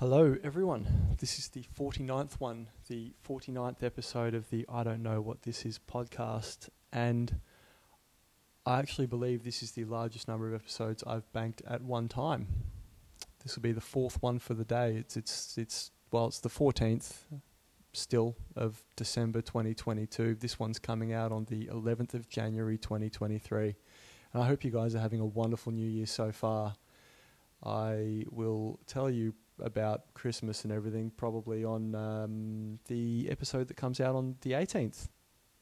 Hello, everyone. This is the 49th one, the 49th episode of the I Don't Know What This Is podcast. And I actually believe this is the largest number of episodes I've banked at one time. This will be the fourth one for the day. It's, it's, it's, well, it's the 14th still of December 2022. This one's coming out on the 11th of January 2023. And I hope you guys are having a wonderful new year so far. I will tell you about Christmas and everything probably on um, the episode that comes out on the 18th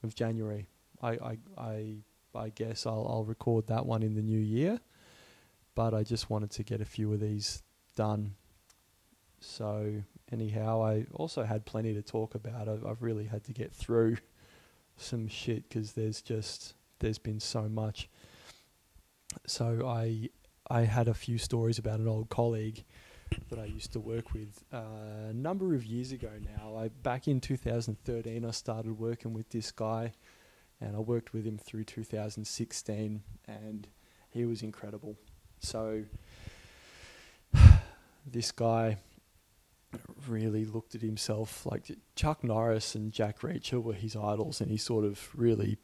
of January. I, I, I, I guess I'll, I'll record that one in the new year, but I just wanted to get a few of these done. So, anyhow, I also had plenty to talk about. I've, I've really had to get through some shit because there's just there's been so much. So I I had a few stories about an old colleague that I used to work with uh, a number of years ago now. I back in 2013 I started working with this guy and I worked with him through 2016 and he was incredible. So this guy really looked at himself like Chuck Norris and Jack Reacher were his idols and he sort of really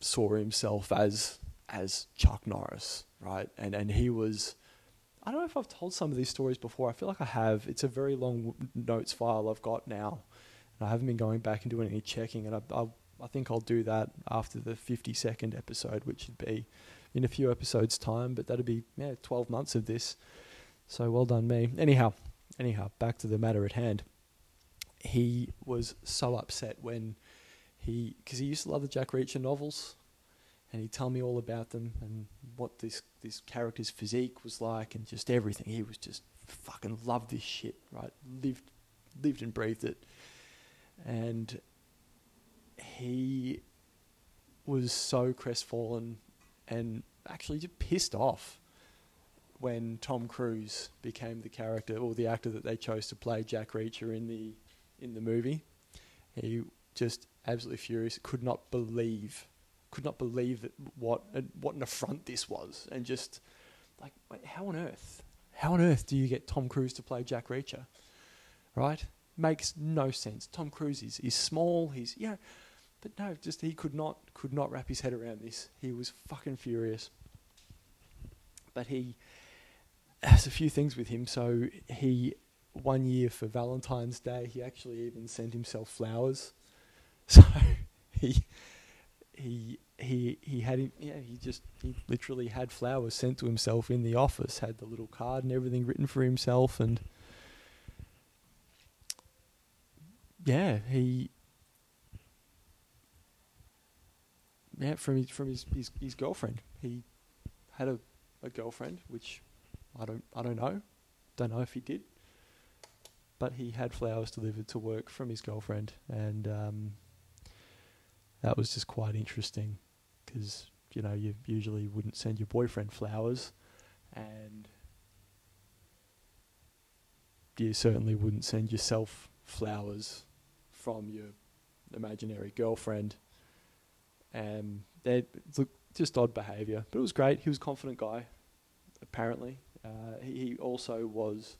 saw himself as as Chuck Norris, right? And and he was I don't know if I've told some of these stories before. I feel like I have. It's a very long notes file I've got now. And I haven't been going back and doing any checking and I I, I think I'll do that after the 52nd episode, which would be in a few episodes time, but that'd be yeah, 12 months of this. So well done me. Anyhow, anyhow, back to the matter at hand. He was so upset when he, because he used to love the Jack Reacher novels, and he'd tell me all about them and what this this character's physique was like and just everything. He was just fucking loved this shit, right? Lived lived and breathed it. And he was so crestfallen and actually just pissed off when Tom Cruise became the character or the actor that they chose to play Jack Reacher in the in the movie. He just absolutely furious, could not believe, could not believe that what what an affront this was, and just like how on earth, how on earth do you get Tom Cruise to play Jack Reacher, right? Makes no sense. Tom Cruise is is small. He's yeah, but no, just he could not could not wrap his head around this. He was fucking furious. But he has a few things with him. So he one year for Valentine's Day, he actually even sent himself flowers. So he he he he had yeah he just he literally had flowers sent to himself in the office, had the little card and everything written for himself, and yeah he yeah from his from his his, his girlfriend he had a, a girlfriend which I don't I don't know. Don't know if he did. But he had flowers delivered to work from his girlfriend, and um, that was just quite interesting because you know you usually wouldn't send your boyfriend flowers, and you certainly wouldn't send yourself flowers from your imaginary girlfriend. And they look just odd behaviour, but it was great. He was a confident guy, apparently. Uh, he also was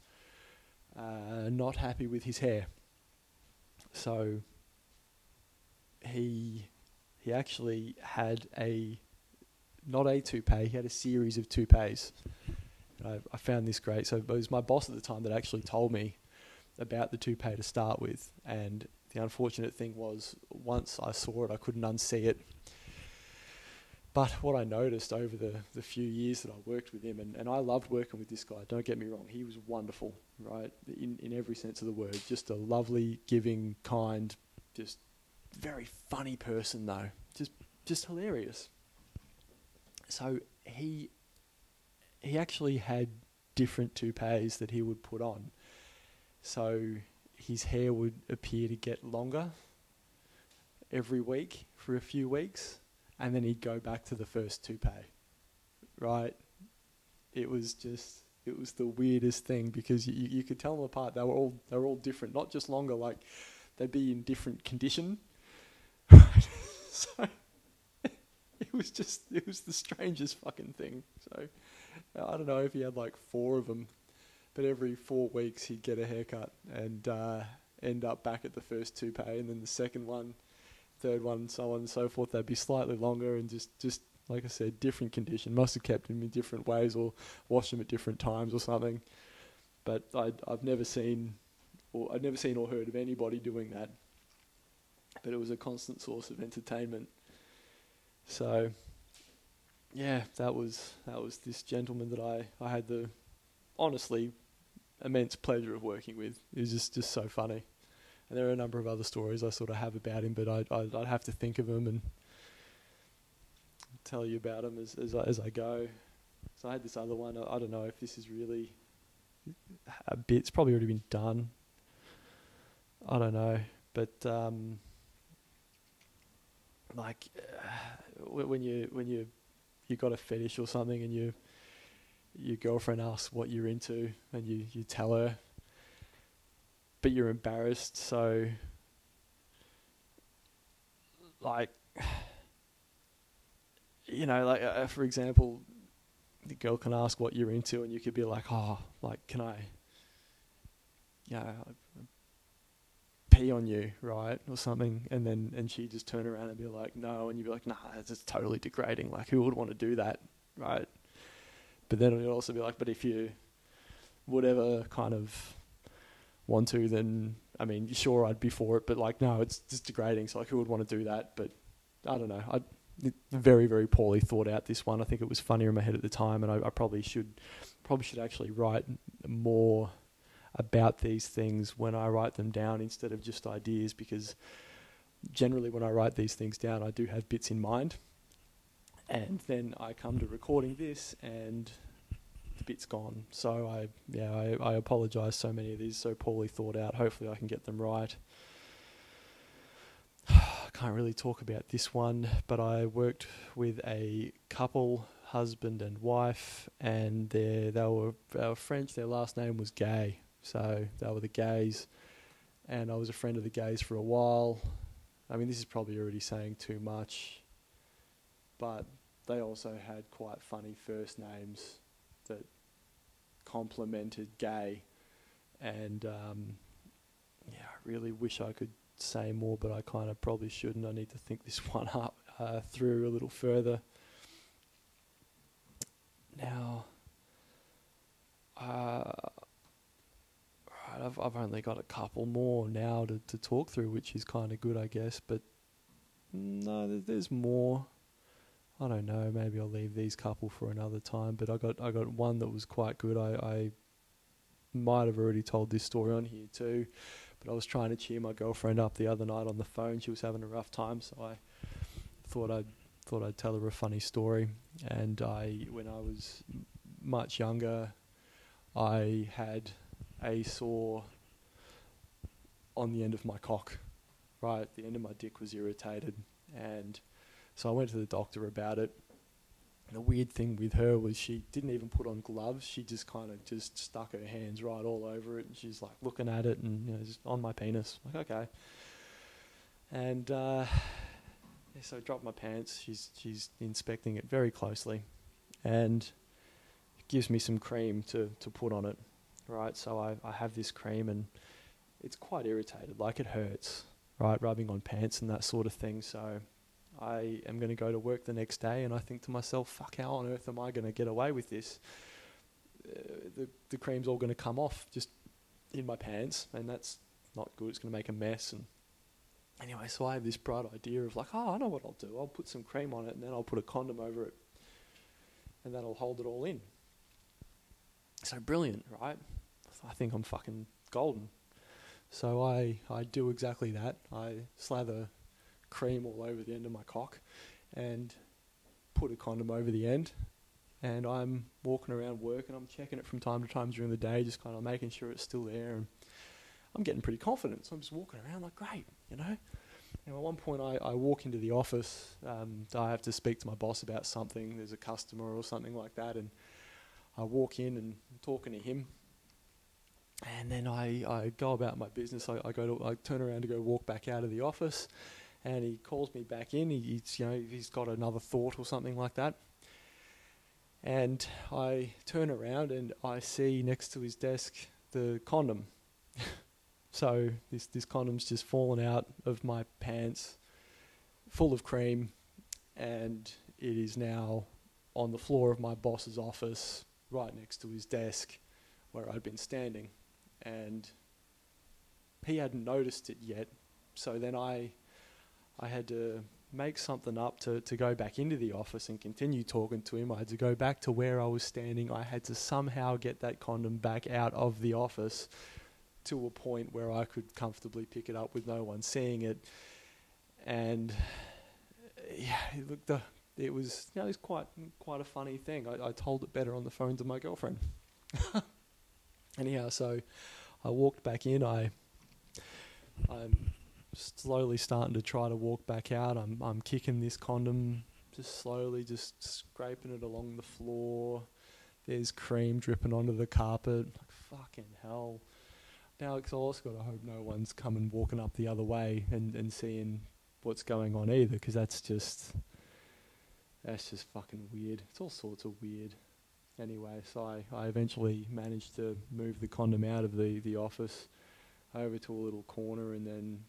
uh, not happy with his hair, so he he actually had a not a toupee. He had a series of toupees. I, I found this great. So it was my boss at the time that actually told me about the toupee to start with, and the unfortunate thing was once I saw it, I couldn't unsee it. But what I noticed over the, the few years that I worked with him, and, and I loved working with this guy, don't get me wrong, he was wonderful, right? In, in every sense of the word. Just a lovely, giving, kind, just very funny person, though. Just, hilarious. So he, he actually had different toupees that he would put on. So his hair would appear to get longer every week for a few weeks and then he'd go back to the first toupee. Right? It was just it was the weirdest thing because you, you could tell them apart. They were all they were all different, not just longer. Like they'd be in different condition. so was just it was the strangest fucking thing. So I don't know if he had like four of them but every four weeks he'd get a haircut and uh, end up back at the first toupee, and then the second one, third one, so on and so forth. They'd be slightly longer and just just like I said, different condition. Must have kept him in different ways or washed him at different times or something. But I I've never seen or I'd never seen or heard of anybody doing that. But it was a constant source of entertainment. So yeah, that was that was this gentleman that I, I had the honestly immense pleasure of working with. It was just, just so funny. And there are a number of other stories I sort of have about him, but I'd, I'd, I'd have to think of them and tell you about them as, as, I, as I go. So I had this other one. I, I don't know if this is really a bit. It's probably already been done. I don't know, but um, like uh, when you when you you got a fetish or something and you your girlfriend asks what you're into and you, you tell her but you're embarrassed so like you know like uh, for example the girl can ask what you're into and you could be like oh like can i yeah pee on you right or something and then and she just turn around and be like no and you'd be like nah it's just totally degrading like who would want to do that right but then it'd also be like, but if you would ever kind of want to, then I mean, sure, I'd be for it. But like, no, it's just degrading. So like, who would want to do that? But I don't know. I very very poorly thought out this one. I think it was funnier in my head at the time, and I, I probably should probably should actually write more about these things when I write them down instead of just ideas because generally when I write these things down I do have bits in mind and then I come to recording this and the bit's gone. So I yeah I, I apologise. So many of these so poorly thought out. Hopefully I can get them right. I can't really talk about this one, but I worked with a couple, husband and wife, and they they were, they were French. Their last name was Gay, so they were the Gays, and I was a friend of the Gays for a while. I mean, this is probably already saying too much but they also had quite funny first names that complemented gay. And um, yeah, I really wish I could say more, but I kind of probably shouldn't. I need to think this one up uh, through a little further. Now, uh, right, I've I've only got a couple more now to, to talk through, which is kind of good, I guess. But no, there's more. I don't know. Maybe I'll leave these couple for another time. But I got I got one that was quite good. I, I might have already told this story on here too, but I was trying to cheer my girlfriend up the other night on the phone. She was having a rough time, so I thought I'd thought I'd tell her a funny story. And I, when I was much younger, I had a sore on the end of my cock. Right, the end of my dick was irritated, and so I went to the doctor about it. And the weird thing with her was she didn't even put on gloves. She just kind of just stuck her hands right all over it, and she's like looking at it and you know just on my penis. I'm like okay. And uh, so I dropped my pants. She's she's inspecting it very closely, and gives me some cream to to put on it. Right, so I I have this cream and it's quite irritated, like it hurts. Right, rubbing on pants and that sort of thing. So I am going to go to work the next day and I think to myself, fuck, how on earth am I going to get away with this? Uh, the, the cream's all going to come off just in my pants and that's not good. It's going to make a mess. And anyway, so I have this bright idea of like, oh, I know what I'll do. I'll put some cream on it and then I'll put a condom over it and that'll hold it all in. So brilliant, right? I think I'm fucking golden. So I, I do exactly that. I slather cream all over the end of my cock and put a condom over the end. And I'm walking around work and I'm checking it from time to time during the day, just kind of making sure it's still there. And I'm getting pretty confident. So I'm just walking around like, great, you know. And at one point, I, I walk into the office. Um, I have to speak to my boss about something. There's a customer or something like that. And I walk in and I'm talking to him. And then I, I go about my business. I, I go to I turn around to go walk back out of the office, and he calls me back in. He, he's you know he's got another thought or something like that. And I turn around and I see next to his desk the condom. so this this condom's just fallen out of my pants, full of cream, and it is now on the floor of my boss's office, right next to his desk, where I'd been standing, and he hadn't noticed it yet. So then I, I had to make something up to, to go back into the office and continue talking to him. I had to go back to where I was standing. I had to somehow get that condom back out of the office to a point where I could comfortably pick it up with no one seeing it. And yeah, look, the uh, it was you know, it was quite quite a funny thing. I, I told it better on the phone to my girlfriend. Anyhow, so I walked back in. I I'm slowly starting to try to walk back out. I'm I'm kicking this condom just slowly, just scraping it along the floor. There's cream dripping onto the carpet. Like fucking hell. Now, I also got to hope no one's coming walking up the other way and, and seeing what's going on either, because that's just that's just fucking weird. It's all sorts of weird. Anyway, so I, I eventually managed to move the condom out of the, the office over to a little corner and then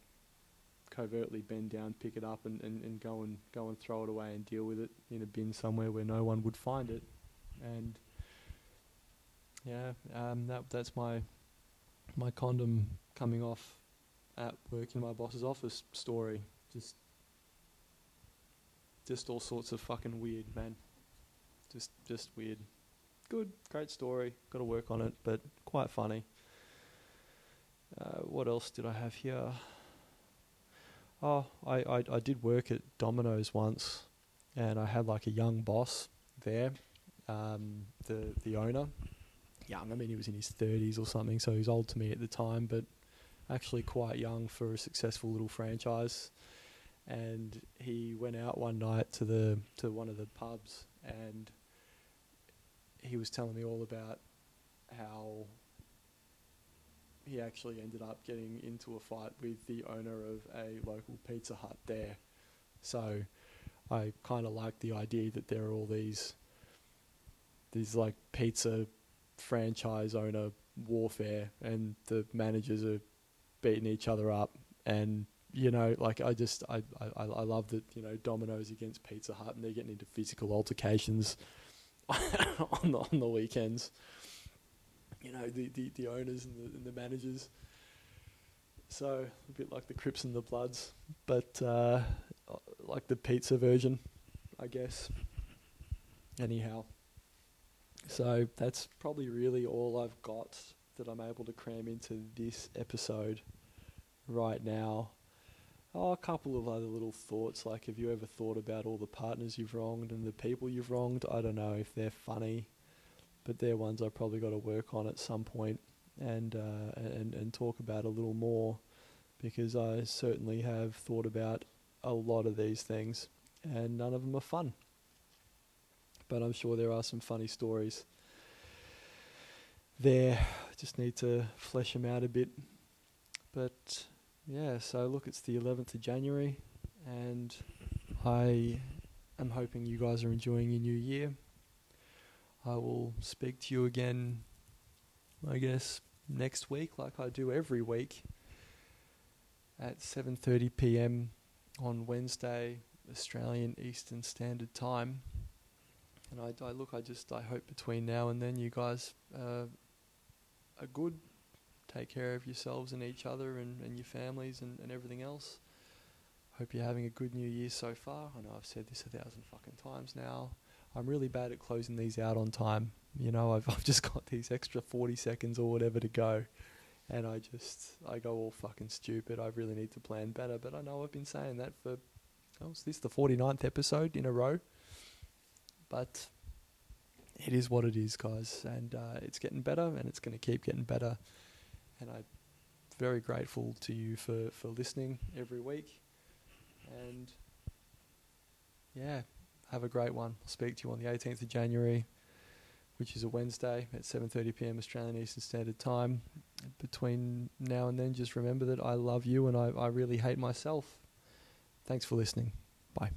covertly bend down, pick it up and, and, and go and go and throw it away and deal with it in a bin somewhere where no one would find it. And yeah, um, that that's my my condom coming off at work in my boss's office story. Just just all sorts of fucking weird, man. Just just weird. Good, great story. Got to work on it, but quite funny. Uh, what else did I have here? Oh, I, I I did work at Domino's once, and I had like a young boss there. Um, the the owner, young. I mean, he was in his thirties or something, so he was old to me at the time, but actually quite young for a successful little franchise and he went out one night to the to one of the pubs and he was telling me all about how he actually ended up getting into a fight with the owner of a local Pizza Hut there. So I kind of like the idea that there are all these these like pizza franchise owner warfare and the managers are beating each other up and you know, like I just I, I I love that you know Domino's against Pizza Hut and they're getting into physical altercations on the on the weekends. You know the, the, the owners and the, and the managers. So a bit like the Crips and the Bloods, but uh, like the pizza version, I guess. Anyhow, so that's probably really all I've got that I'm able to cram into this episode right now. Oh, a couple of other little thoughts, like have you ever thought about all the partners you've wronged and the people you've wronged? I don't know if they're funny, but they're ones I've probably got to work on at some point and uh, and and talk about a little more, because I certainly have thought about a lot of these things, and none of them are fun. But I'm sure there are some funny stories. There, I just need to flesh them out a bit, but yeah, so look, it's the 11th of January, and I am hoping you guys are enjoying your new year. I will speak to you again, I guess, next week, like I do every week, at 7:30 p.m. on Wednesday, Australian Eastern Standard Time. And I, I look, I just, I hope between now and then you guys uh, are good take care of yourselves and each other and, and your families and, and everything else. Hope you're having a good new year so far. I know I've said this a thousand fucking times now. I'm really bad at closing these out on time. You know, I've I've just got these extra 40 seconds or whatever to go. And I just, I go all fucking stupid. I really need to plan better. But I know I've been saying that for, oh, is this the 49th episode in a row? But it is what it is, guys. And uh, it's getting better and it's going to keep getting better and I'm very grateful to you for, for listening every week. And yeah, have a great one. I'll speak to you on the 18th of January, which is a Wednesday at 7:30 p.m. Australian Eastern Standard Time. Between now and then, just remember that I love you and I, I really hate myself. Thanks for listening. Bye.